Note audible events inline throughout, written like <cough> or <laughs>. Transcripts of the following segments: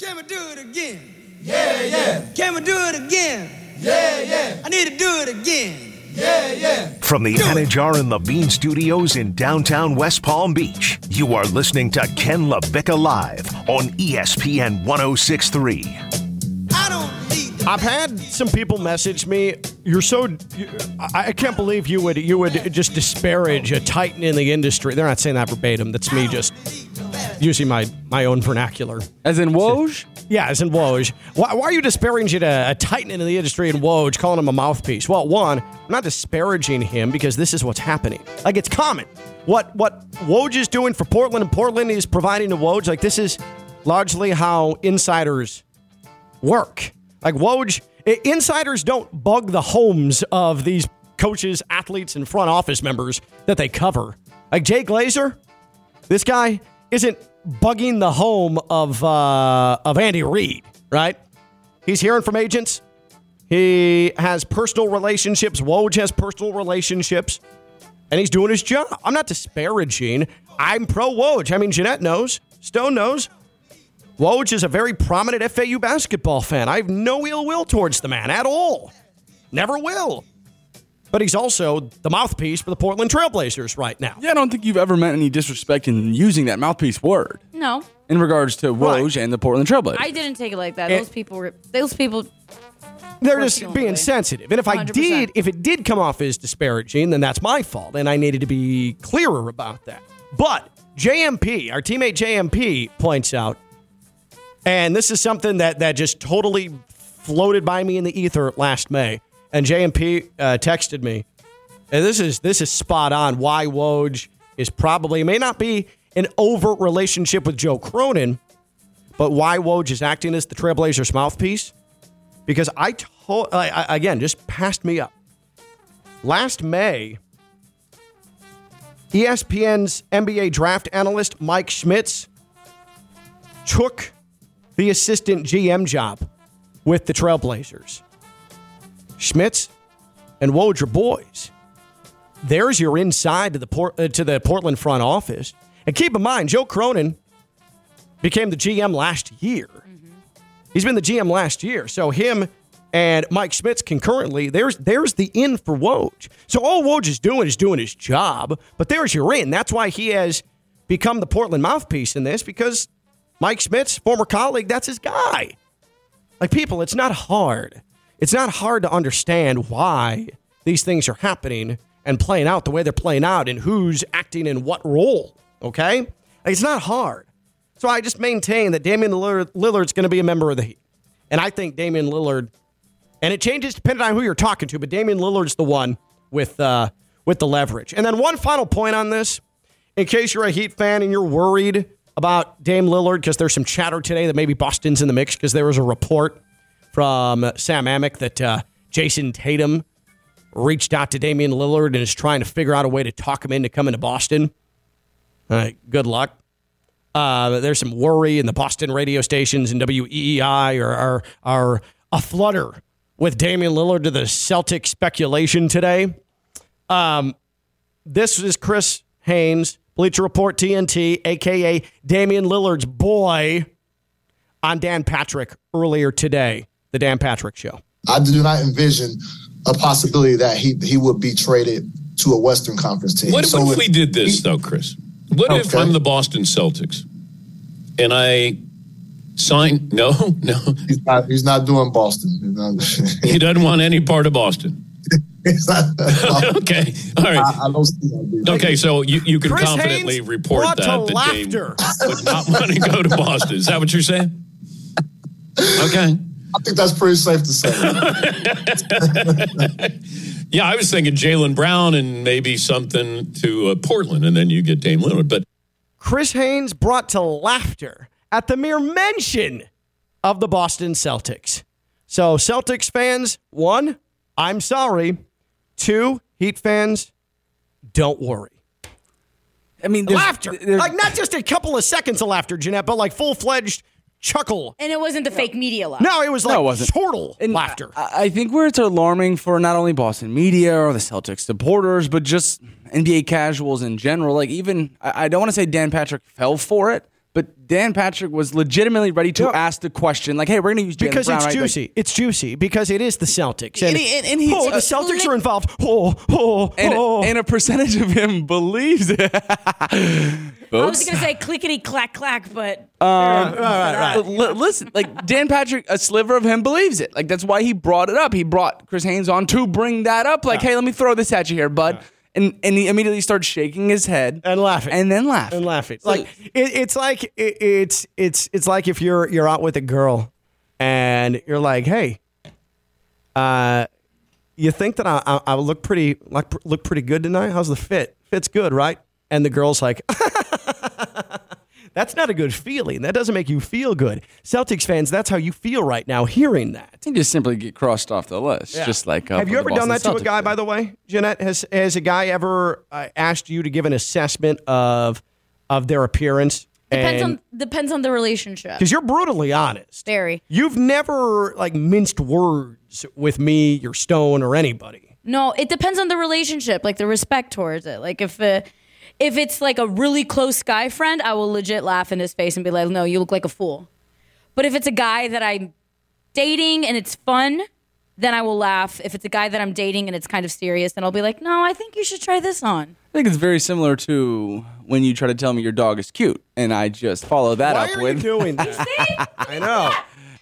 Can we do it again? Yeah, yeah. Can we do it again? Yeah, yeah. I need to do it again. Yeah, yeah. From the Anajar and Levine Studios in downtown West Palm Beach, you are listening to Ken LaVicka Live on ESPN 1063. I don't need I've had some people message me. You're so. You, I I can't believe you would you would just disparage a titan in the industry. They're not saying that verbatim. That's me just using my my own vernacular. As in Woj? Yeah, as in Woj. Why, why are you disparaging a, a titan in the industry in Woj, calling him a mouthpiece? Well, one, I'm not disparaging him because this is what's happening. Like it's common. What what Woj is doing for Portland and Portland is providing to Woj. Like this is largely how insiders work. Like Woj, insiders don't bug the homes of these coaches, athletes, and front office members that they cover. Like Jay Glazer, this guy isn't bugging the home of uh, of Andy Reid, right? He's hearing from agents. He has personal relationships. Woj has personal relationships, and he's doing his job. I'm not disparaging. I'm pro Woj. I mean, Jeanette knows. Stone knows. Woj is a very prominent FAU basketball fan. I have no ill will towards the man at all. Never will. But he's also the mouthpiece for the Portland Trailblazers right now. Yeah, I don't think you've ever meant any disrespect in using that mouthpiece word No, in regards to Right. And the Portland Trailblazers. I didn't take it like that. It- those people were. Those people. They're just being away. sensitive. And if I 100%. did, if it did come off as disparaging, then that's my fault. And I needed to be clearer about that. But JMP, our teammate JMP, points out, and this is something that, that just totally floated by me in the ether last May. And JMP uh, texted me, and this is this is spot on. Why Woj is probably may not be an overt relationship with Joe Cronin, but why Woj is acting as the Trailblazers mouthpiece because I told I, I- again just passed me up. Last May, ESPN's NBA draft analyst Mike Schmitz took the assistant GM job with the Trailblazers. Schmitz and Woj are boys. There's your inside to the Port, uh, to the Portland front office. And keep in mind, Joe Cronin became the GM last year. He's been the GM last year. So him and Mike Schmitz concurrently, there's there's the in for Woj. So all Woj is doing is doing his job, but there's your in. That's why he has become the Portland mouthpiece in this because Mike Schmitz, former colleague, that's his guy. Like people, it's not hard. It's not hard to understand why these things are happening and playing out the way they're playing out and who's acting in what role. Okay? Like, it's not hard. So I just maintain that Damian Lillard's going to be a member of the Heat. And I think Damian Lillard, and it changes depending on who you're talking to, but Damian Lillard's the one with uh, with the leverage. And then one final point on this, in case you're a Heat fan and you're worried about Dame Lillard, because there's some chatter today that maybe Boston's in the mix, because there was a report from Sam Amick that uh, Jayson Tatum reached out to Damian Lillard and is trying to figure out a way to talk him into coming to Boston. All right, good luck. Uh, there's some worry in the Boston radio stations and WEEI are, are, are a flutter with Damian Lillard to the Celtic speculation today. Um, this is Chris Haynes, Bleacher Report TNT, aka Damian Lillard's boy, on Dan Patrick earlier today, the Dan Patrick Show. I do not envision a possibility that he he would be traded to a Western Conference team. What, So what if if- we did this, though, Chris? What if Okay. I'm the Boston Celtics and I sign? No, <laughs> no. He's not, he's not doing Boston. Not, <laughs> He doesn't want any part of Boston. not, <laughs> Okay. All right. I, I don't see that. Okay, so you, you can Chris confidently Haynes report that, the that Dame laughter. would not want to go to Boston. Is that what you're saying? Okay. I think that's pretty safe to say. <laughs> Yeah, I was thinking Jaylen Brown and maybe something to uh, Portland, and then you get Dame Lillard. But Chris Haynes brought to laughter at the mere mention of the Boston Celtics. So, Celtics fans, one, I'm sorry. Two, Heat fans, don't worry. I mean, there's, laughter. there's- like, not just a couple of seconds of laughter, Jeanette, but like full fledged chuckle. And it wasn't the fake media laugh. No, it was like No, it wasn't. chortle and laughter. I, I think where it's alarming for not only Boston media or the Celtics supporters, but just NBA casuals in general. Like even I, I don't want to say Dan Patrick fell for it, But Dan Patrick was legitimately ready to Yeah. ask the question, like, "Hey, we're going to use Jaylen because Brown, it's right? Like, juicy. it's juicy because it is the Celtics. And, And he- and- and he's oh, the a- Celtics are involved. Oh, oh, and, oh. and a percentage of him believes it. I was gonna say clickety clack clack, but um, L- listen, like Dan Patrick, a sliver of him believes it. Like that's why he brought it up. He brought Chris Haynes on to bring that up. Like, hey, let me throw this at you here, bud. And and he immediately starts shaking his head and laughing and then laughing and laughing. Like it, it's like it, it's it's it's like if you're you're out with a girl and you're like, hey, uh, you think that I I, I look pretty like look pretty good tonight? How's the fit? Fit's good, right? And the girl's like. <laughs> That's not a good feeling. That doesn't make you feel good. Celtics fans, that's how you feel right now hearing that. You just simply get crossed off the list, just like uh, Have you ever done that Boston to a guy, Celtics. by the way, Jeanette? Has has a guy ever uh, asked you to give an assessment of of their appearance? depends on depends on the relationship. because you're brutally honest. Very. You've never like minced words with me, your Stone, or anybody. No, it depends on the relationship, like the respect towards it. Like if uh, if it's like a really close guy friend, I will legit laugh in his face and be like, "No, you look like a fool." But if it's a guy that I'm dating and it's fun, then I will laugh. If it's a guy that I'm dating and it's kind of serious, then I'll be like, "No, I think you should try this on." I think it's very similar to when you try to tell me your dog is cute, and I just follow that Why up are with, you doing <laughs> that? I know.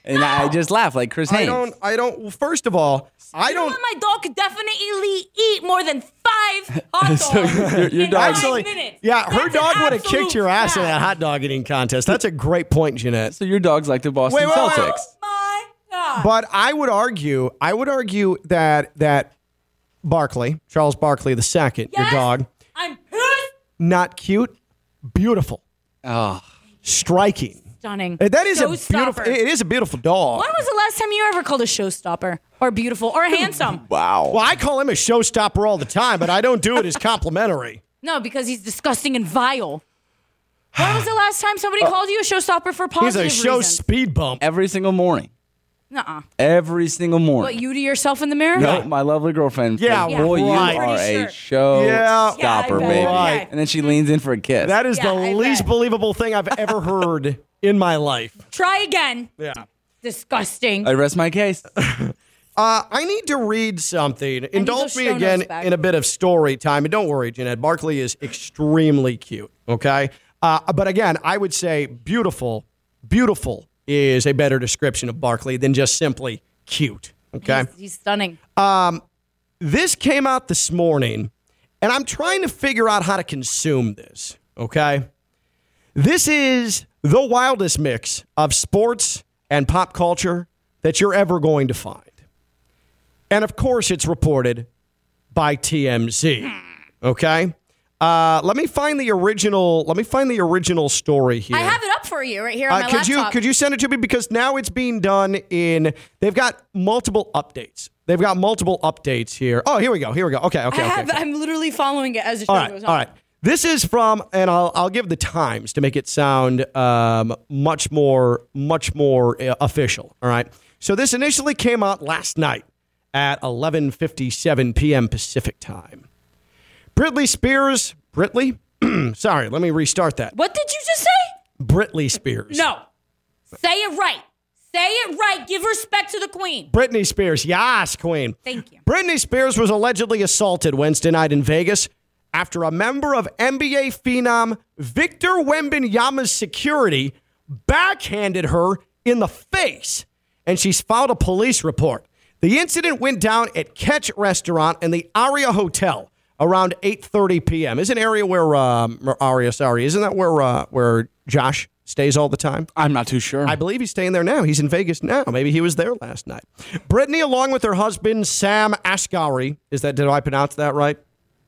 and I just laugh like Chris Hayes. I Haynes. don't. I don't. Well, first of all, I You don't. what? My dog could definitely eat more than five <laughs> hot dogs So your- your in dog- five Actually, minutes. yeah, her That's dog would have kicked your ass in that hot dog eating contest. That's a great point, Jeanette. So your dog's like the Boston Wait, wait, wait, Celtics. wait. My God. But I would argue, I would argue that that Barkley, Charles Barkley the second, your dog, I'm pissed. not cute, beautiful, Oh, striking. Stunning. That is a beautiful. It is a beautiful dog. When was the last time you ever called a showstopper or beautiful or handsome? wow. Well, I call him a showstopper all the time, but I don't do it as <laughs> complimentary. No, because he's disgusting and vile. When was the last time somebody called you a showstopper for Uh, He's positive a show reasons? speed bump. Every single morning. Nuh-uh. Every single morning. What, you to yourself in the mirror? No, my lovely girlfriend. Yeah, says, boy, right. you are Pretty a sure. show Yeah. stopper, Yeah, I bet. baby. Right. And then she leans in for a kiss. That is Yeah, the I least bet. believable thing I've ever <laughs> heard in my life. Try again. Yeah. Disgusting. I rest my case. <laughs> Uh, I need to read something. Indulge me again in a bit of story time. And don't worry, Jeanette. Barkley is extremely cute. Okay. Uh, but again, I would say beautiful, beautiful is a better description of Barkley than just simply cute. Okay. He's, he's stunning. This came out this morning, and I'm trying to figure out how to consume this. Okay. This is the wildest mix of sports and pop culture that you're ever going to find. And of course, it's reported by TMZ. Okay. Uh, let me find the original. Let me find the original story here. I have it up for you right here on Uh, my could you laptop. could you send it to me because now it's being done in. They've got multiple updates. They've got multiple updates here. Oh, here we go. Here we go. Okay. Okay. I okay. have, okay. I'm literally following it as the show All right. goes on. All right. This is from, and I'll I'll give the times to make it sound um, much more much more uh, official. All right. So this initially came out last night at 11:57 p.m. Pacific time. Britley Spears, Britley. <clears throat> Sorry, let me restart that. What did you just say? Britley Spears. No. Say it right. Say it right. Give respect to the queen. Britney Spears. Yes, Queen. Thank you. Britney Spears was allegedly assaulted Wednesday night in Vegas after a member of NBA phenom Victor Wembanyama's security backhanded her in the face, and she's filed a police report. The incident went down at Catch Restaurant in the Aria Hotel around 8:30 p.m. Is an area where um, Aria, sorry, isn't that where uh, where Josh stays all the time? I'm not too sure. I believe he's staying there now. He's in Vegas now. Maybe he was there last night. Brittany, along with her husband Sam Asghari, is that did I pronounce that right?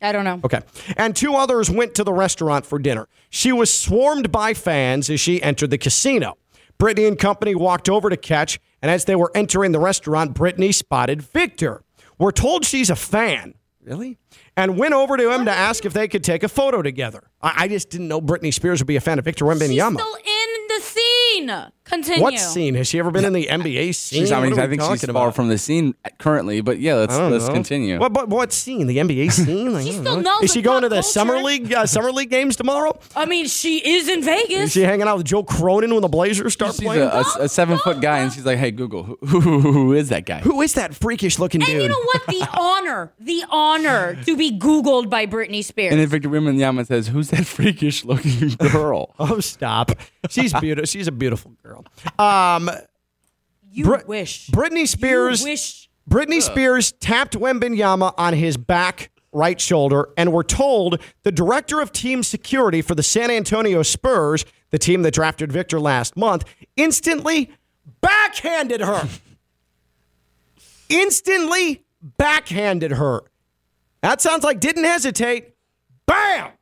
I don't know. Okay. And two others went to the restaurant for dinner. She was swarmed by fans as she entered the casino. Brittany and company walked over to catch, and as they were entering the restaurant, Brittany spotted Victor. We're told she's a fan. Really? And went over to him to ask if they could take a photo together. I, I just didn't know Britney Spears would be a fan of Victor She's Wembanyama. still in the scene. Continue. What scene? Has she ever been in the NBA scene? She's, I mean, What are I think she's talking far from the scene currently, but yeah, let's let's know. continue. What, what, what scene? The NBA <laughs> scene? Like, She still know. knows Is she going to pop the summer league uh, summer league games tomorrow? I mean, she is in Vegas. Is she hanging out with Joe Cronin when the Blazers start She's playing? a, a, a seven foot guy, and she's like, "Hey Google, who, who, who is that guy?" Who is that freakish looking and dude? you know what? The <laughs> honor, the honor to be Googled by Britney Spears. And then Victor Wembanyama says, "Who's that freakish looking <laughs> girl?" Oh, stop! She's beautiful. She's a beautiful girl. Um, you Brit- wish. Britney Spears. You wish. Britney Spears tapped Wembanyama on his back right shoulder, and we're told the director of team security for the San Antonio Spurs, the team that drafted Victor last month, instantly backhanded her. instantly backhanded her. That sounds like didn't hesitate. Bam!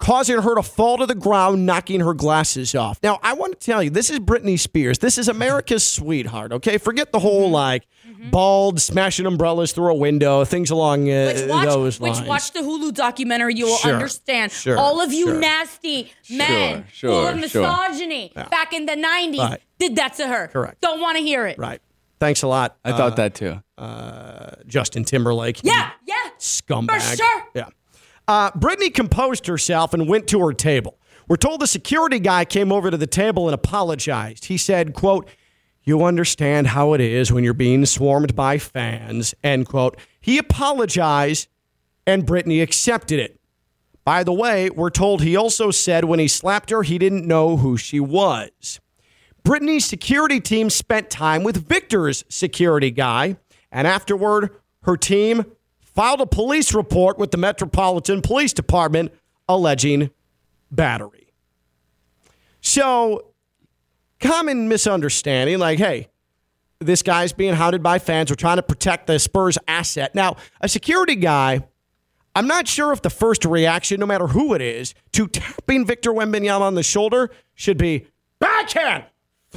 Causing her to fall to the ground, knocking her glasses off. Now, I want to tell you, this is Britney Spears. This is America's <laughs> sweetheart, okay? Forget the whole mm-hmm. like mm-hmm. bald, smashing umbrellas through a window, things along uh, Which watch, those which watch the Hulu documentary, you will Sure, understand. sure, All of you sure. nasty men sure, full of sure. misogyny back in the 90s Right. did that to her. Correct. Don't want to hear it. right. Thanks a lot, I thought uh, that too. Uh, Justin Timberlake. Yeah, yeah. scumbag. For sure. Yeah. Uh, Brittany composed herself and went to her table. We're told the security guy came over to the table and apologized. He said, quote, you understand how it is when you're being swarmed by fans, end quote. He apologized and Brittany accepted it. By the way, we're told he also said when he slapped her, he didn't know who she was. Brittany's security team spent time with Victor's security guy, and afterward, her team filed a police report with the Metropolitan Police Department alleging battery. So, common misunderstanding like, hey, this guy's being hounded by fans. We're trying to protect the Spurs asset. Now, a security guy, I'm not sure if the first reaction, no matter who it is, to tapping Victor Wembanyama on the shoulder should be backhand.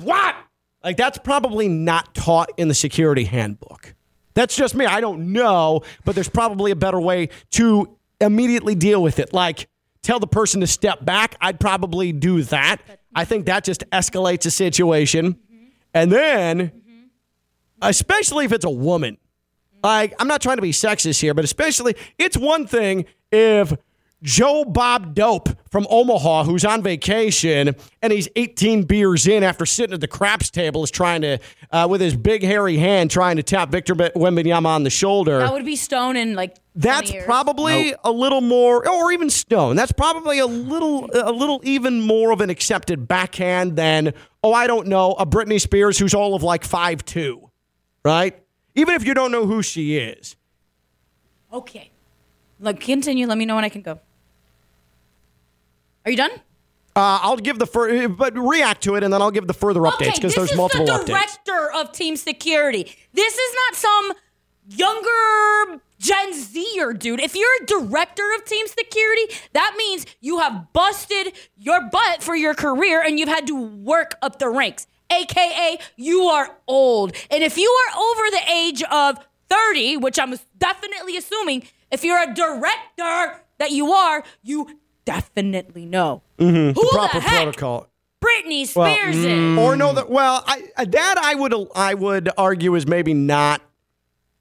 What? Like that's probably not taught in the security handbook. That's just me. I don't know, but there's probably a better way to immediately deal with it. Like tell the person to step back. I'd probably do that. I think that just escalates a situation. Mm-hmm. And then, especially if it's a woman, mm-hmm. like I'm not trying to be sexist here, but especially it's one thing if Joe Bob Dope from Omaha, who's on vacation and he's 18 beers in after sitting at the craps table, is trying to, uh, with his big hairy hand, trying to tap Victor Wembanyama on the shoulder. That would be Stone in like That's years. probably a little more, or even Stone. That's probably a little, a little even more of an accepted backhand than, oh, I don't know, a Britney Spears who's all of like five two, right? Even if you don't know who she is. Okay. Look, continue. Let me know when I can go. Are you done? Uh, I'll give the fur, but react to it, and then I'll give the further updates Okay, because this there's is multiple the updates. director of team security. This is not some younger Gen Zer dude. If you're a director of team security, that means you have busted your butt for your career and you've had to work up the ranks. AKA, you are old. And if you are over the age of 30, which I'm definitely assuming, if you're a director that you are, you definitely know who Mm-hmm. Proper the heck protocol. Britney Well, Spears is. Or no, that well, I, uh, that I would I would argue is maybe not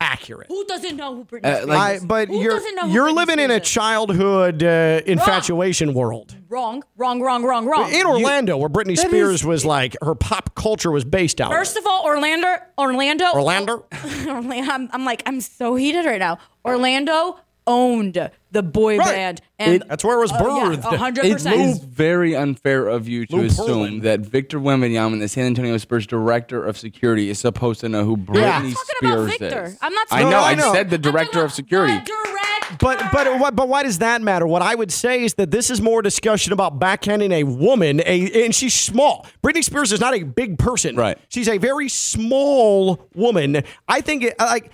accurate. Who doesn't know who Britney Uh, Spears like- I, but Who you're know who you're Britney living in a childhood uh, infatuation world. Wrong, wrong, wrong, wrong, wrong. In Orlando, where Britney Spears is- was like her pop culture was based out. First of. of all, Orlando, Orlando, Orlando? <laughs> Orlando. I'm, I'm like, I'm so heated right now. Orlando owned the boy Right. band, and That's where it was uh, yeah, birthed. hundred It percent. is very unfair of you to Lou assume Pearlman. that Victor Wembanyama, the San Antonio Spurs director of security, is supposed to know who Britney Yeah. I'm talking Spears about Victor. is. I'm not. I talking know. about I know. said the I'm talking director about of security. the director. But but what but why does that matter? What I would say is that this is more discussion about backhanding a woman, a and she's small. Britney Spears is not a big person. Right. She's a very small woman. I think it like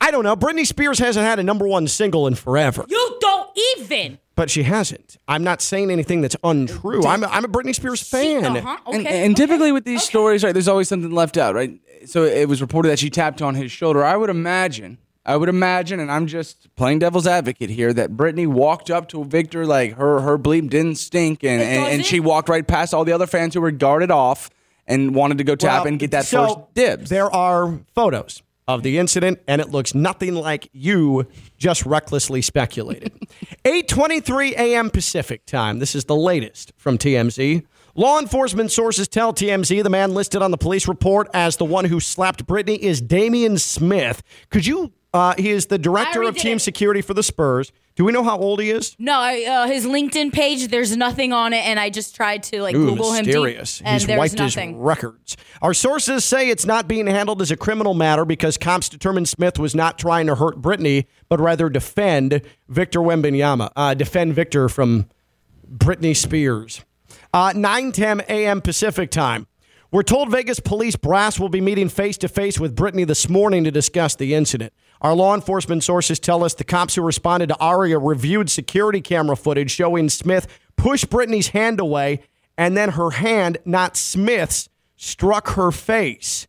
I don't know. Britney Spears hasn't had a number one single in forever. you don't even. But she hasn't. I'm not saying anything that's untrue. I'm a, I'm a Britney Spears fan. Uh-huh, okay, and, and okay, typically with these okay. stories, right, there's always something left out, right? So it was reported that she tapped on his shoulder. I would imagine, I would imagine, and I'm just playing devil's advocate here, that Brittany walked up to Victor like her her bleep didn't stink, and, and, and she walked right past all the other fans who were guarded off. and wanted to go tap Well, and get that so first dibs. There are photos of the incident, and it looks nothing like you just recklessly speculated. <laughs> 8:23 a.m. Pacific time. This is the latest from TMZ. Law enforcement sources tell TMZ the man listed on the police report as the one who slapped Brittany is Damian Smith. Could you? Uh, he is the director of team it. security for the Spurs. Do we know how old he is? No, I, uh, his LinkedIn page, there's nothing on it, and I just tried to like Ooh, Google him mysterious. deep, and He's wiped nothing. his records. Our sources say it's not being handled as a criminal matter because cops determined Smith was not trying to hurt Brittany, but rather defend Victor Wembanyama, uh, defend Victor from Britney Spears. Uh, 9:10 a.m. Pacific time. We're told Vegas police brass will be meeting face to face with Brittany this morning to discuss the incident. Our law enforcement sources tell us the cops who responded to Aria reviewed security camera footage showing Smith push Brittany's hand away and then her hand, not Smith's, struck her face.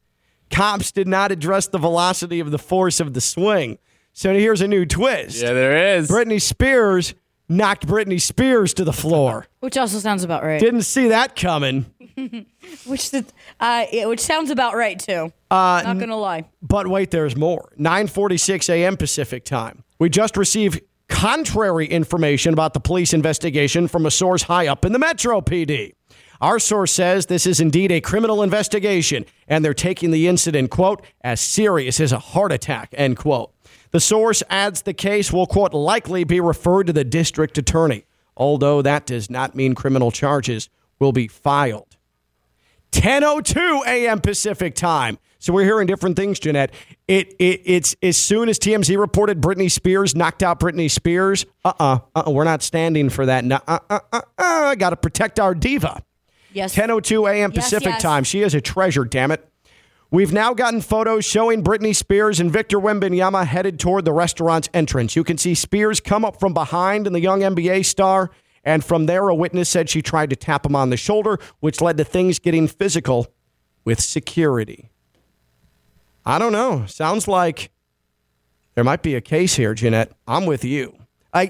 Cops did not address the velocity of the force of the swing. So here's a new twist. yeah, there is. Britney Spears knocked Britney Spears to the floor. Which also sounds about right. Didn't see that coming. <laughs> which the, uh, which sounds about right too. Uh, Not gonna lie. But wait, there's more. 9:46 a.m. Pacific time. We just received contrary information about the police investigation from a source high up in the Metro PD. Our source says this is indeed a criminal investigation, and they're taking the incident, quote, as serious as a heart attack, end quote. The source adds the case will, quote, likely be referred to the district attorney, although that does not mean criminal charges will be filed. 10:02 a.m. Pacific time. So we're hearing different things, Jeanette. It, it it's as soon as TMZ reported Britney Spears knocked out Britney Spears. Uh-uh, uh-uh we're not standing for that. Uh uh uh uh. uh Got to protect our diva. Yes. 10:02 a.m. Yes, Pacific yes. time. She is a treasure. Damn it. We've now gotten photos showing Britney Spears and Victor Wembanyama headed toward the restaurant's entrance. You can see Spears come up from behind and the young NBA star, and from there, a witness said she tried to tap him on the shoulder, which led to things getting physical with security. I don't know. Sounds like there might be a case here, Jeanette. I'm with you.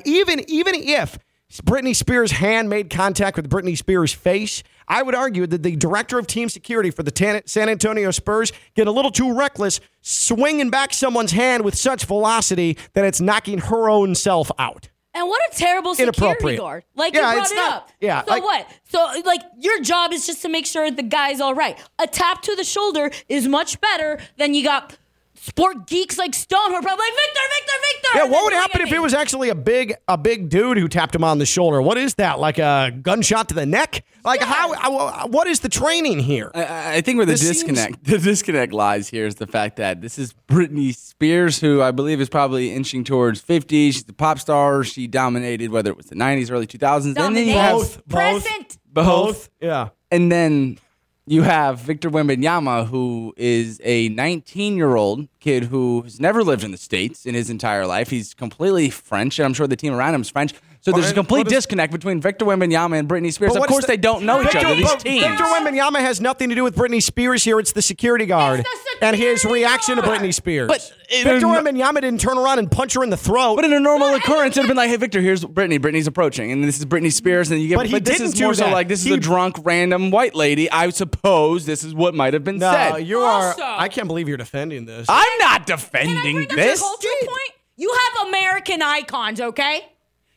Even even if Britney Spears' hand made contact with Britney Spears' face, I would argue that the director of team security for the San Antonio Spurs get a little too reckless, swinging back someone's hand with such velocity that it's knocking her own self out. And what a terrible security guard. Like Yeah, you brought it not- up. yeah, So like- what? So like your job is just to make sure the guy's all right. A tap to the shoulder is much better than you got sport geeks like Stone who are probably like Victor, Victor, Victor. Yeah, what would happen if it was actually a big a big dude who tapped him on the shoulder? What is that? Like a gunshot to the neck? Like how, how what is the training here? I, I think where the This seems- disconnect <laughs> the disconnect lies here is the fact that this is Britney Spears, who I believe is probably inching towards fifty. She's a pop star. She dominated whether it was the nineties, early two thousands. And then you have both, present. both. Yeah. And then you have Victor Wembanyama, who is a 19 year old kid who has never lived in the States in his entire life. He's completely French, and I'm sure the team around him is French. So there's a complete what is- disconnect between Victor Wembanyama and Britney Spears. But Of course, the- they don't know each other. These but teams. Victor Wembanyama has nothing to do with Britney Spears here. It's the security guard It's the and his reaction to. Britney Spears. But uh, in Victor a- Wembanyama didn't turn around and punch her in the throat. But in a normal occurrence, it'd have been like, "Hey, Victor, here's Brittany. Brittany's approaching, and this is Britney Spears." And you get, But he this didn't is do more so that. like this He- is a drunk random white lady. I suppose this is what might have been no, said. you are. Also- I can't believe you're defending this. I'm not Can I defending bring up this. a cultural point? You have American icons, okay?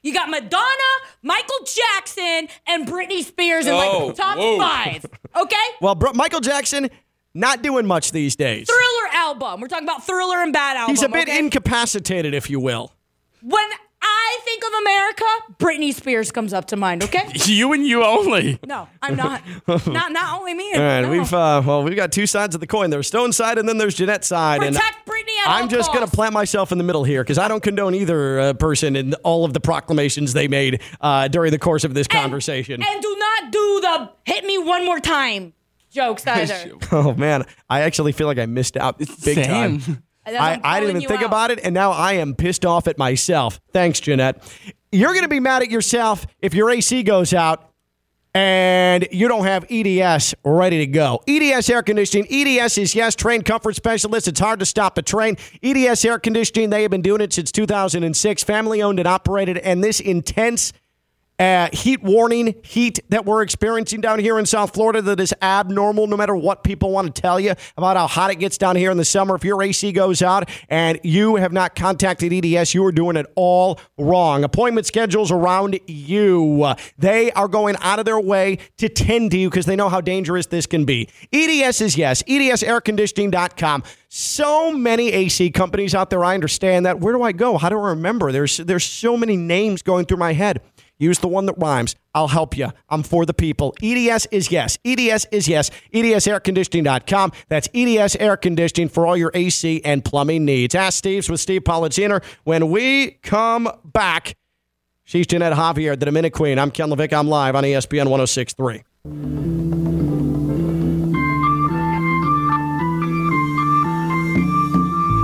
You got Madonna, Michael Jackson, and Britney Spears in Oh, like top whoa. five. Okay? well, bro, Michael Jackson not doing much these days. Thriller album. We're talking about Thriller and Bad album. He's a bit okay? incapacitated, if you will. When I think of America, Britney Spears comes up to mind. Okay? <laughs> You and you only. No, I'm not. <laughs> not not only me. All right, no. we've uh, well, we've got two sides of the coin. There's Stone side, and then there's Jeanette's side. and Protect Britney at I'm just going to plant myself in the middle here because I don't condone either uh, person in all of the proclamations they made uh, during the course of this And- conversation. And do not do the hit me one more time jokes <laughs> either. <laughs> oh man, I actually feel like I missed out big Same. <laughs> time. I, I'm didn't even think out. about it, and now I am pissed off at myself. Thanks, Jeanette. You're going to be mad at yourself if your AC goes out and you don't have EDS ready to go. EDS air conditioning. EDS is yes, trained comfort specialist. It's hard to stop a train. EDS air conditioning. They have been doing it since 2006. Family owned and operated, and this intense uh, heat warning, heat that we're experiencing down here in South Florida that is abnormal, no matter what people want to tell you about how hot it gets down here in the summer. If your AC goes out and you have not contacted EDS, you are doing it all wrong. Appointment schedules around you. They are going out of their way to tend to you because they know how dangerous this can be. EDS is yes, edsairconditioning.com. So many AC companies out there. I understand that. Where do I go? How do I remember? There's there's so many names going through my head. Use the one that rhymes. I'll help you. I'm for the people. EDS is yes. EDS is yes. EDSairconditioning.com. That's EDS Air Conditioning for all your AC and plumbing needs. Ask Steve's with Steve Politziner. When we come back, she's Jeanette Javier, the Dominic Queen. I'm Ken Levick. I'm live on ESPN 1063.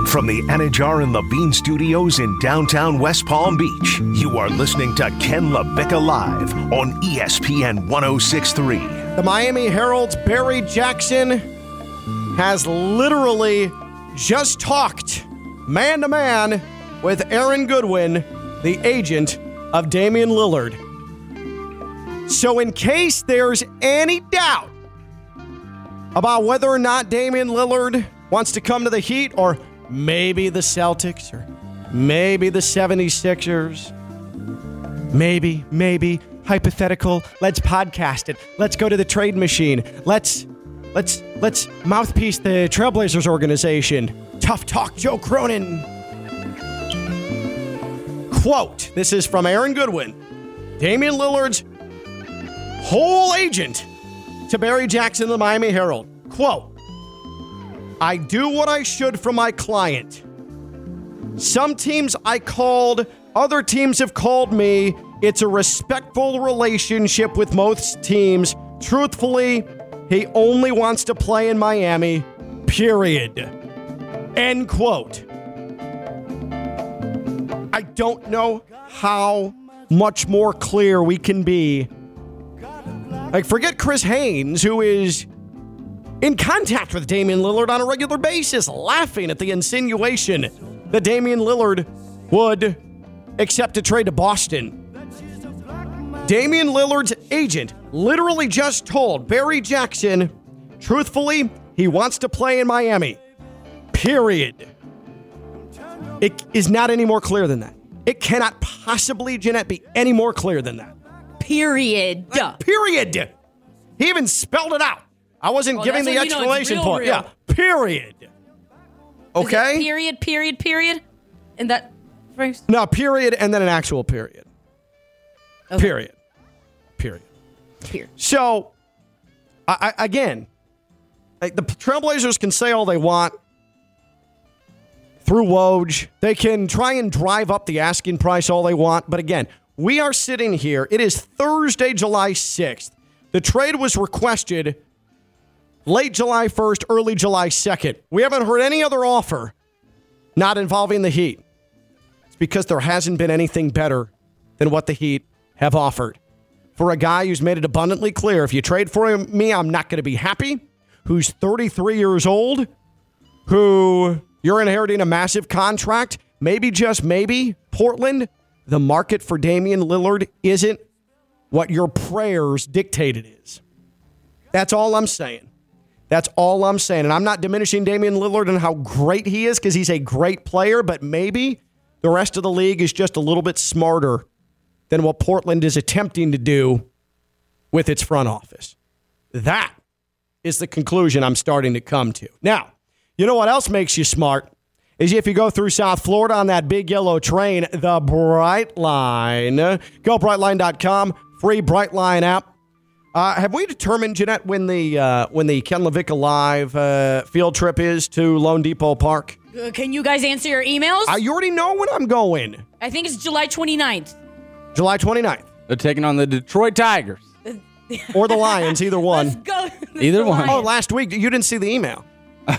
From the Anajar and Levine Studios in downtown West Palm Beach, you are listening to Ken LaVicka Live on ESPN 1063. The Miami Herald's Barry Jackson has literally just talked man to man with Aaron Goodwin, the agent of Damian Lillard. So, in case there's any doubt about whether or not Damian Lillard wants to come to the Heat or maybe the Celtics or maybe the 76ers, maybe, maybe hypothetical. Let's podcast it. Let's go to the trade machine. Let's let's let's mouthpiece the Trailblazers organization. Tough talk, Joe Cronin. Quote: This is from Aaron Goodwin, Damian Lillard's whole agent to Barry Jackson, the Miami Herald. Quote: I do what I should for my client. Some teams I called, other teams have called me. It's a respectful relationship with most teams. Truthfully, he only wants to play in Miami, period. End quote. I don't know how much more clear we can be. Like, forget Chris Haynes, who is in contact with Damian Lillard on a regular basis, laughing at the insinuation that Damian Lillard would accept a trade to Boston. Damian Lillard's agent literally just told Barry Jackson, truthfully, he wants to play in Miami. Period. It is not any more clear than that. It cannot possibly, Jeanette, be any more clear than that. Period. Period. He even spelled it out. I wasn't Oh, giving the exclamation real, point. real. Yeah. Period. Okay. period, period, period. In that phrase? No, period, and then an actual period. Okay. Period. Period. Period. So, I, I, again, like, the Trailblazers can say all they want through Woj. They can try and drive up the asking price all they want. But again, we are sitting here. It is Thursday, July 6th. The trade was requested late July 1st, early July 2nd. We haven't heard any other offer not involving the Heat. It's because there hasn't been anything better than what the Heat have offered. For a guy who's made it abundantly clear if you trade for me, I'm not going to be happy, who's 33 years old, who you're inheriting a massive contract, maybe just maybe, Portland, the market for Damian Lillard isn't what your prayers dictated is. That's all I'm saying. That's all I'm saying. And I'm not diminishing Damian Lillard and how great he is because he's a great player, but maybe the rest of the league is just a little bit smarter than what Portland is attempting to do with its front office. That is the conclusion I'm starting to come to. Now, you know what else makes you smart? Is if you go through South Florida on that big yellow train, the Brightline. Go brightline.com, free Brightline app. Uh, have we determined, Jeanette, when the uh, when the Ken Levick Live uh, field trip is to loanDepot Park? Uh, can you guys answer your emails? I you already know when I'm going. I think it's July 29th. July 29th. They're taking on the Detroit Tigers. <laughs> Or the Lions, either Let's one. go. Either one. Oh, last week, you didn't see the email.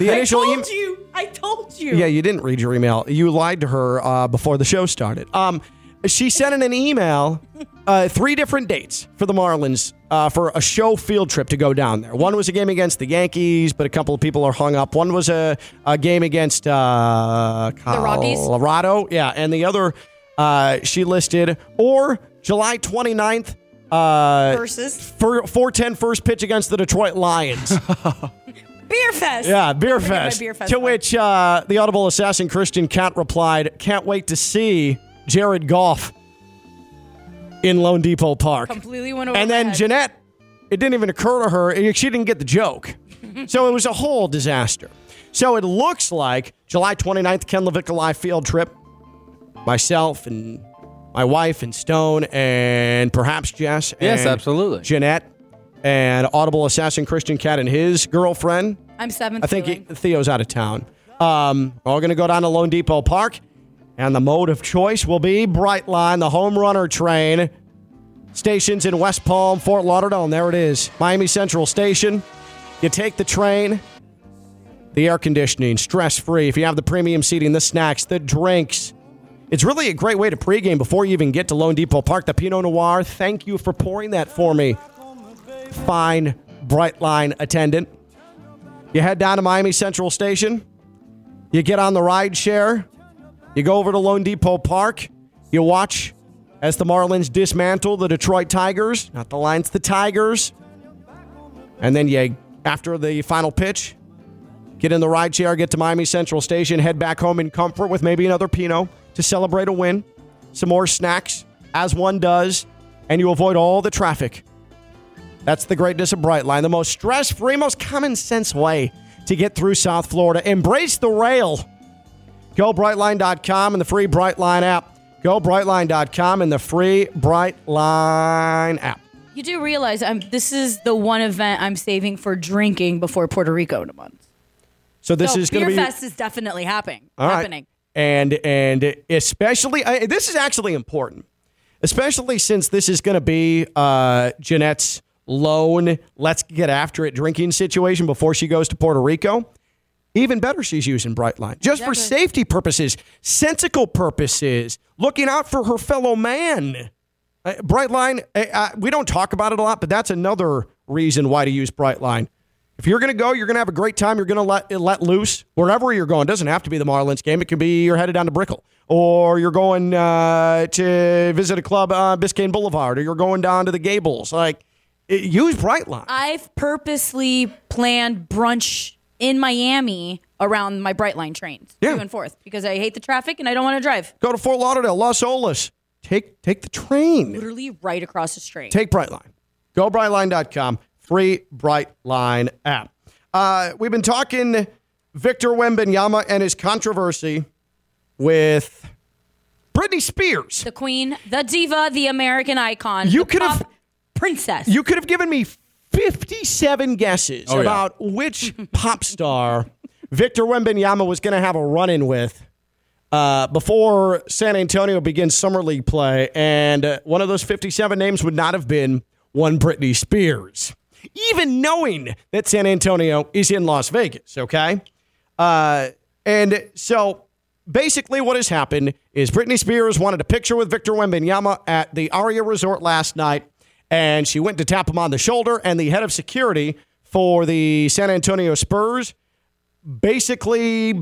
The I initial told email. you. I told you. Yeah, you didn't read your email. You lied to her uh, before the show started. Um, she sent in an email, uh, three different dates for the Marlins uh, for a show field trip to go down there. One was a game against the Yankees, but a couple of people are hung up. One was a, a game against uh, Rockies? Colorado. Yeah, and the other uh, she listed, or July 29th. Uh, Versus for 410 first pitch against the Detroit Lions. <laughs> Beer Fest. Yeah, Beer Fest. Beer Fest to one. which uh, the Audible assassin Christian Cat replied, Can't wait to see Jared Goff in loanDepot Park. completely went over And then head. Jeanette, it didn't even occur to her. She didn't get the joke. <laughs> so it was a whole disaster. So it looks like July 29th, Ken LaVicka Live field trip. Myself and my wife and Stone and perhaps Jess. Yes, absolutely. Jeanette and Audible assassin Christian Cat and his girlfriend. I'm seventh. I think he- Theo's out of town. Um, we're all going to go down to loanDepot Park, and the mode of choice will be Brightline, the home runner train. Stations in West Palm, Fort Lauderdale, and there it is, Miami Central Station. You take the train, the air conditioning, stress free. If you have the premium seating, the snacks, the drinks. It's really a great way to pregame before you even get to loanDepot Park. The Pinot Noir, thank you for pouring that for me. Fine Brightline attendant. You head down to Miami Central Station. You get on the ride share. You go over to loanDepot Park. You watch as the Marlins dismantle the Detroit Tigers, not the Lions, the Tigers. And then you, after the final pitch, get in the ride chair, get to Miami Central Station, head back home in comfort with maybe another Pinot to celebrate a win, some more snacks, as one does, and you avoid all the traffic. That's the greatness of Brightline, the most stress free, most common sense way to get through South Florida. Embrace the rail. Go Brightline.com and the free Brightline app. Go Brightline.com and the free Brightline app. You do realize I'm, this is the one event I'm saving for drinking before Puerto Rico in a month. So this so is going to be Fest is definitely happening. Right. happening. And and especially I, this is actually important, especially since this is going to be uh, Jeanette's lone let's get after it drinking situation before she goes to Puerto Rico. Even better, she's using Brightline just for safety purposes, sensical purposes, looking out for her fellow man. Uh, Brightline, uh, uh, we don't talk about it a lot, but that's another reason why to use Brightline. If you're going to go, you're going to have a great time. You're going to let let loose wherever you're going. It doesn't have to be the Marlins game. It can be you're headed down to Brickell, or you're going uh, to visit a club on Biscayne Boulevard, or you're going down to the Gables. Like, it, use Brightline. I've purposely planned brunch in Miami around my Brightline trains, Yeah. to and forth, because I hate the traffic and I don't want to drive. Go to Fort Lauderdale, Las Olas. Take take the train. Literally right across the street. Take Brightline. Go Brightline.com. Free Brightline app. Uh, we've been talking Victor Wembanyama and his controversy with Britney Spears. the queen, the diva, the American icon, You could have- princess. You could have given me 57 guesses Oh, yeah. about which <laughs> pop star Victor Wembanyama was going to have a run in with uh, before San Antonio begins Summer League play. And uh, one of those 57 names would not have been one Britney Spears, even knowing that San Antonio is in Las Vegas, okay? Uh, and so basically, what has happened is Britney Spears wanted a picture with Victor Wembanyama at the Aria Resort last night, and she went to tap him on the shoulder, and the head of security for the San Antonio Spurs basically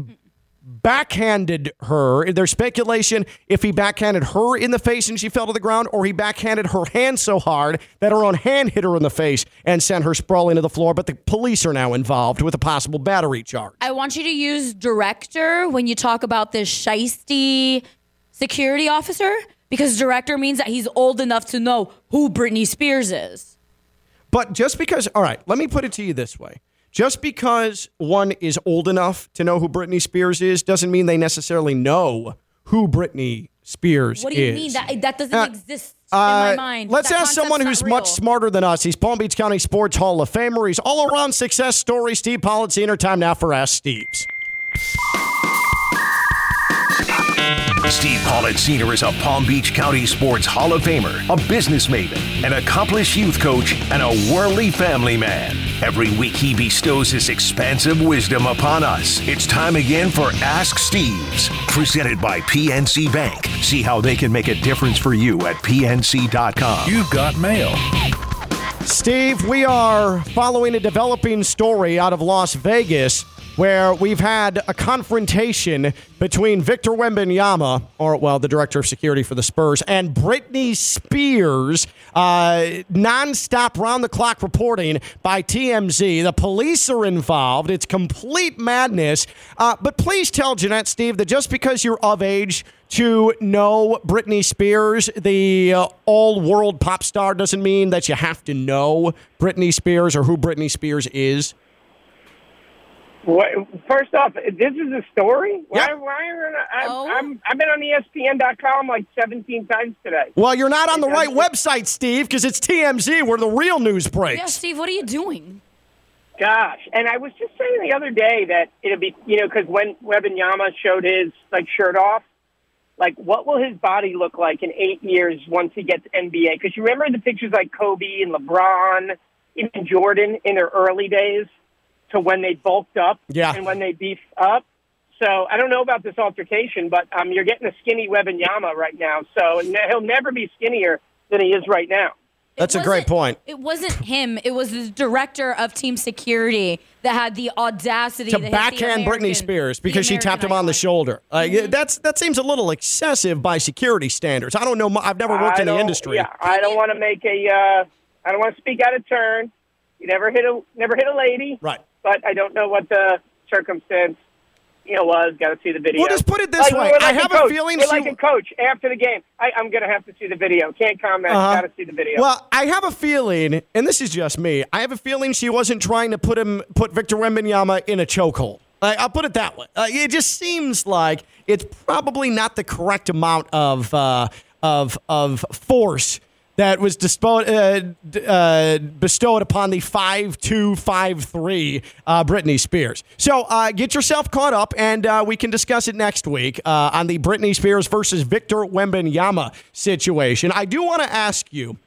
backhanded her. There's speculation if he backhanded her in the face and she fell to the ground, or he backhanded her hand so hard that her own hand hit her in the face and sent her sprawling to the floor. But the police are now involved with a possible battery charge. I want you to use director when you talk about this shisty security officer because director means that he's old enough to know who Britney Spears is. But just because, all right, let me put it to you this way. Just because one is old enough to know who Britney Spears is doesn't mean they necessarily know who Britney Spears is. What do you is. mean that that doesn't Uh, exist in Uh, my mind? Let's That ask someone who's real. much smarter than us. He's Palm Beach County Sports Hall of Famer. He's all around success story. Steve Politziner. Time now for Ask Steve's. Steve Politziner is a Palm Beach County Sports Hall of Famer, a business maven, an accomplished youth coach, and a worldly family man. Every week he bestows his expansive wisdom upon us. It's time again for Ask Steve's, presented by PNC Bank. See how they can make a difference for you at PNC.com. You've got mail. Steve, we are following a developing story out of Las Vegas where we've had a confrontation between Victor Wembanyama, or well, the director of security for the Spurs, and Britney Spears. Uh, nonstop, round the clock reporting by TMZ. The police are involved. It's complete madness. Uh, but please tell Jeanette, Steve, that just because you're of age to know Britney Spears, the uh, all world pop star, doesn't mean that you have to know Britney Spears or who Britney Spears is. What, first off, this is a story. Why? Yep. Why? Are, I, Oh. I'm, I've been on ESPN.com like 17 times today. Well, you're not on the right website, Steve, because it's TMZ where the real news breaks. Yeah, Steve, what are you doing? Gosh, and I was just saying the other day that it'll be, you know, because when Webinyama showed his like shirt off, like what will his body look like in eight years once he gets NBA? Because you remember the pictures like Kobe and LeBron, even Jordan in their early days, to when they bulked up Yeah. and when they beefed up. So I don't know about this altercation, but um, you're getting a skinny Wembanyama right now. So ne- he'll never be skinnier than he is right now. That's a great point. It wasn't him. It was the director of team security that had the audacity To hit the backhand Britney Spears because she tapped him on the shoulder. Like, Mm-hmm. That's that seems a little excessive by security standards. I don't know. I've never worked I in the industry. Yeah, I don't want to make a. Uh, I don't want to speak out of turn. You never hit a never hit a lady, Right. But I don't know what the circumstance you know was. Got to see the video. Well, just put it this Like, way. we're I have a coach. feeling we're she- like a coach after the game. I, I'm going to have to see the video. Can't comment. Uh-huh. Got to see the video. Well, I have a feeling, and this is just me. I have a feeling she wasn't trying to put him, put Victor Wembanyama in a chokehold. Like, I'll put it that way. Uh, it just seems like it's probably not the correct amount of uh, of of force that was dispo- uh, d- uh, bestowed upon the five two five three uh, Britney Spears. So uh, get yourself caught up, and uh, we can discuss it next week uh, on the Britney Spears versus Victor Wembanyama situation. I do want to ask you.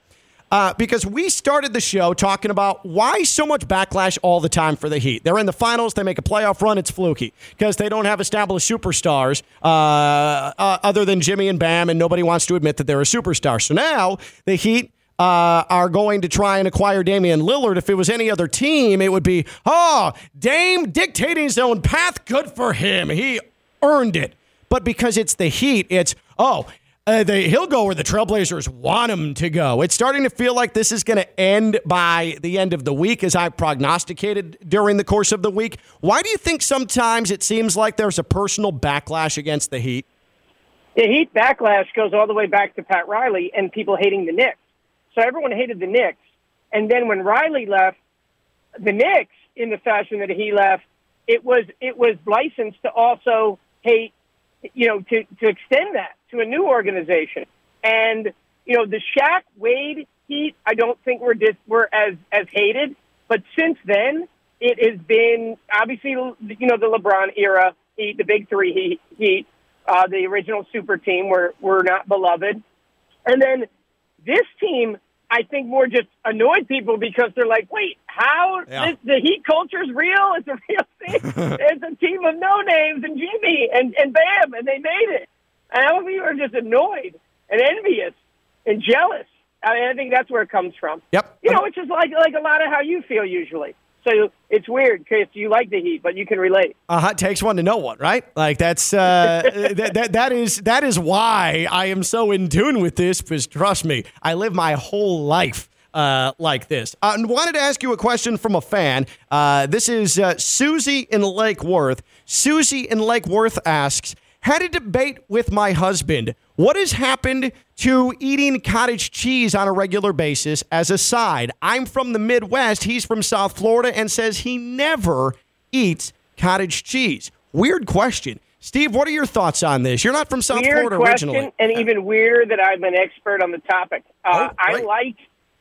Because we started the show talking about why so much backlash all the time for the Heat. They're in the finals, they make a playoff run, it's fluky because they don't have established superstars other than Jimmy and Bam, and nobody wants to admit that they're a superstar. So now the Heat. Uh, are going to try and acquire Damian Lillard. If it was any other team, it would be, oh, Dame dictating his own path. Good for him. He earned it. But because it's the Heat, it's, oh, uh, they, he'll go where the Trailblazers want him to go. It's starting to feel like this is going to end by the end of the week, as I prognosticated during the course of the week. Why do you think sometimes it seems like there's a personal backlash against the Heat? The Heat backlash goes all the way back to Pat Riley and people hating the Knicks. So everyone hated the Knicks. And then when Riley left, the Knicks, in the fashion that he left, it was it was licensed to also hate, you know, to, to extend that to a new organization. And you know, the Shaq Wade Heat, I don't think we're dis, we're as as hated. But since then, it has been obviously you know the LeBron era Heat, the Big Three Heat, Heat uh, the original super team were were not beloved, and then this team, I think, more just annoyed people because they're like, wait, how Yeah. this, the Heat culture is real? It's a real thing. <laughs> it's a team of no names and Jimmy and and Bam, and they made it. And all of you are just annoyed and envious and jealous. I mean, I think that's where it comes from. Yep. You know, which is like like a lot of how you feel usually. So it's weird because you like the Heat, but you can relate. Uh huh. Takes one to know one, right? Like that's uh, <laughs> that, that that is that is why I am so in tune with this. Because trust me, I live my whole life uh, like this. Uh, wanted to ask you a question from a fan. Uh, this is uh, Susie in Lake Worth. Susie in Lake Worth asks. Had a debate with my husband. What has happened to eating cottage cheese on a regular basis as a side? I'm from the Midwest. He's from South Florida and says he never eats cottage cheese. Weird question. Steve, what are your thoughts on this? You're not from South Weird Florida question, originally. and even weirder that I'm an expert on the topic. Uh, Oh, I like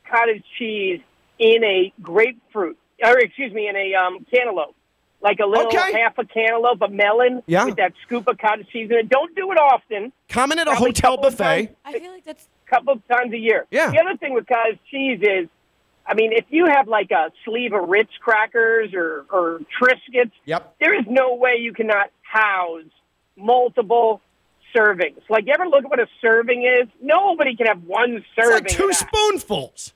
cottage cheese in a grapefruit, or excuse me, in a um, cantaloupe, like a little Okay. half a cantaloupe, a melon Yeah. with that scoop of cottage cheese in it. Don't do it often. Common at a Probably hotel couple buffet. times- I feel like that's a couple of times a year. Yeah. The other thing with cottage cheese is, I mean, if you have like a sleeve of Ritz crackers or, or Triscuits, Yep. there is no way you cannot house multiple servings. Like, you ever look at what a serving is? Nobody can have one It's serving. like two spoonfuls.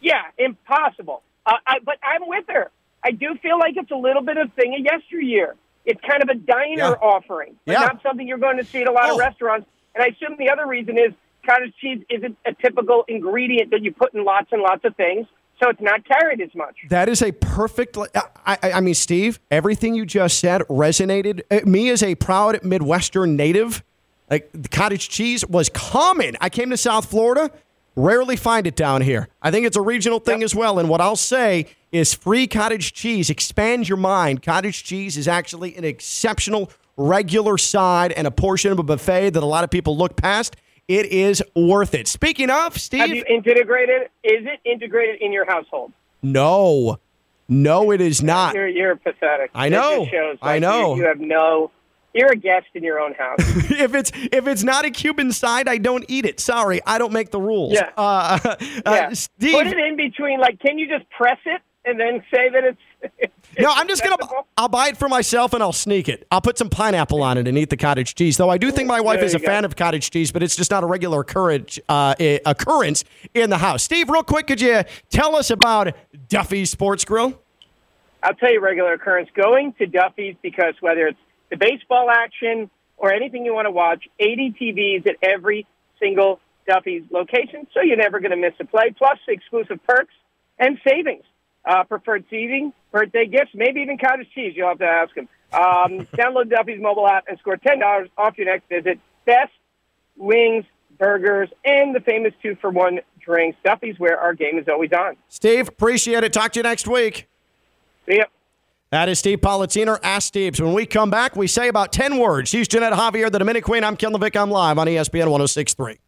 Yeah, impossible. Uh, I, but I'm with her. I do feel like it's a little bit of thing of yesteryear. It's kind of a diner Yeah. offering, but Yeah. not something you're going to see at a lot Oh. of restaurants. And I assume the other reason is cottage cheese isn't a typical ingredient that you put in lots and lots of things, so it's not carried as much. That is a perfect. I, I, I mean, Steve, everything you just said resonated. Uh, Me as a proud Midwestern native, like the cottage cheese was common. I came to South Florida, rarely find it down here. I think it's a regional thing as well. And what I'll say is free cottage cheese. Expand your mind. Cottage cheese is actually an exceptional regular side and a portion of a buffet that a lot of people look past. It is worth it. Speaking of, Steve, Have you integrated? Is it integrated in your household? no, no, it is not. You're, you're pathetic. I know. shows, I know. You, you have no. You're a guest in your own house. <laughs> if it's if it's not a Cuban side, I don't eat it. Sorry, I don't make the rules. Yeah. Uh, <laughs> uh, yeah. Steve. Put it in between. Like, can you just press it and then say that it's? <laughs> it's no, I'm just gonna. I'll buy it for myself and I'll sneak it. I'll put some pineapple on it and eat the cottage cheese. Though I do think my wife There is a you fan of cottage cheese, but it's just not a regular occurrence uh, occurrence in the house. Steve, real quick, could you tell us about Duffy's Sports Grill? I'll tell you, regular occurrence. Going to Duffy's because whether it's the baseball action or anything you want to watch, 80 TVs at every single Duffy's location, so you're never going to miss a play. Plus exclusive perks and savings, uh, preferred seating, birthday gifts, maybe even cottage cheese. You'll have to ask them. Um, <laughs> download Duffy's mobile app and score ten dollars off your next visit. Best wings, burgers, and the famous two for one drinks. Duffy's, where our game is always on. Steve, appreciate it. Talk to you next week. See ya. That is Steve Politziner. Ask Steve's. When we come back, we say about 10 words. She's Jeanette Javier, the Dominic Queen. I'm Ken LaVicka. I'm live on ESPN 1063.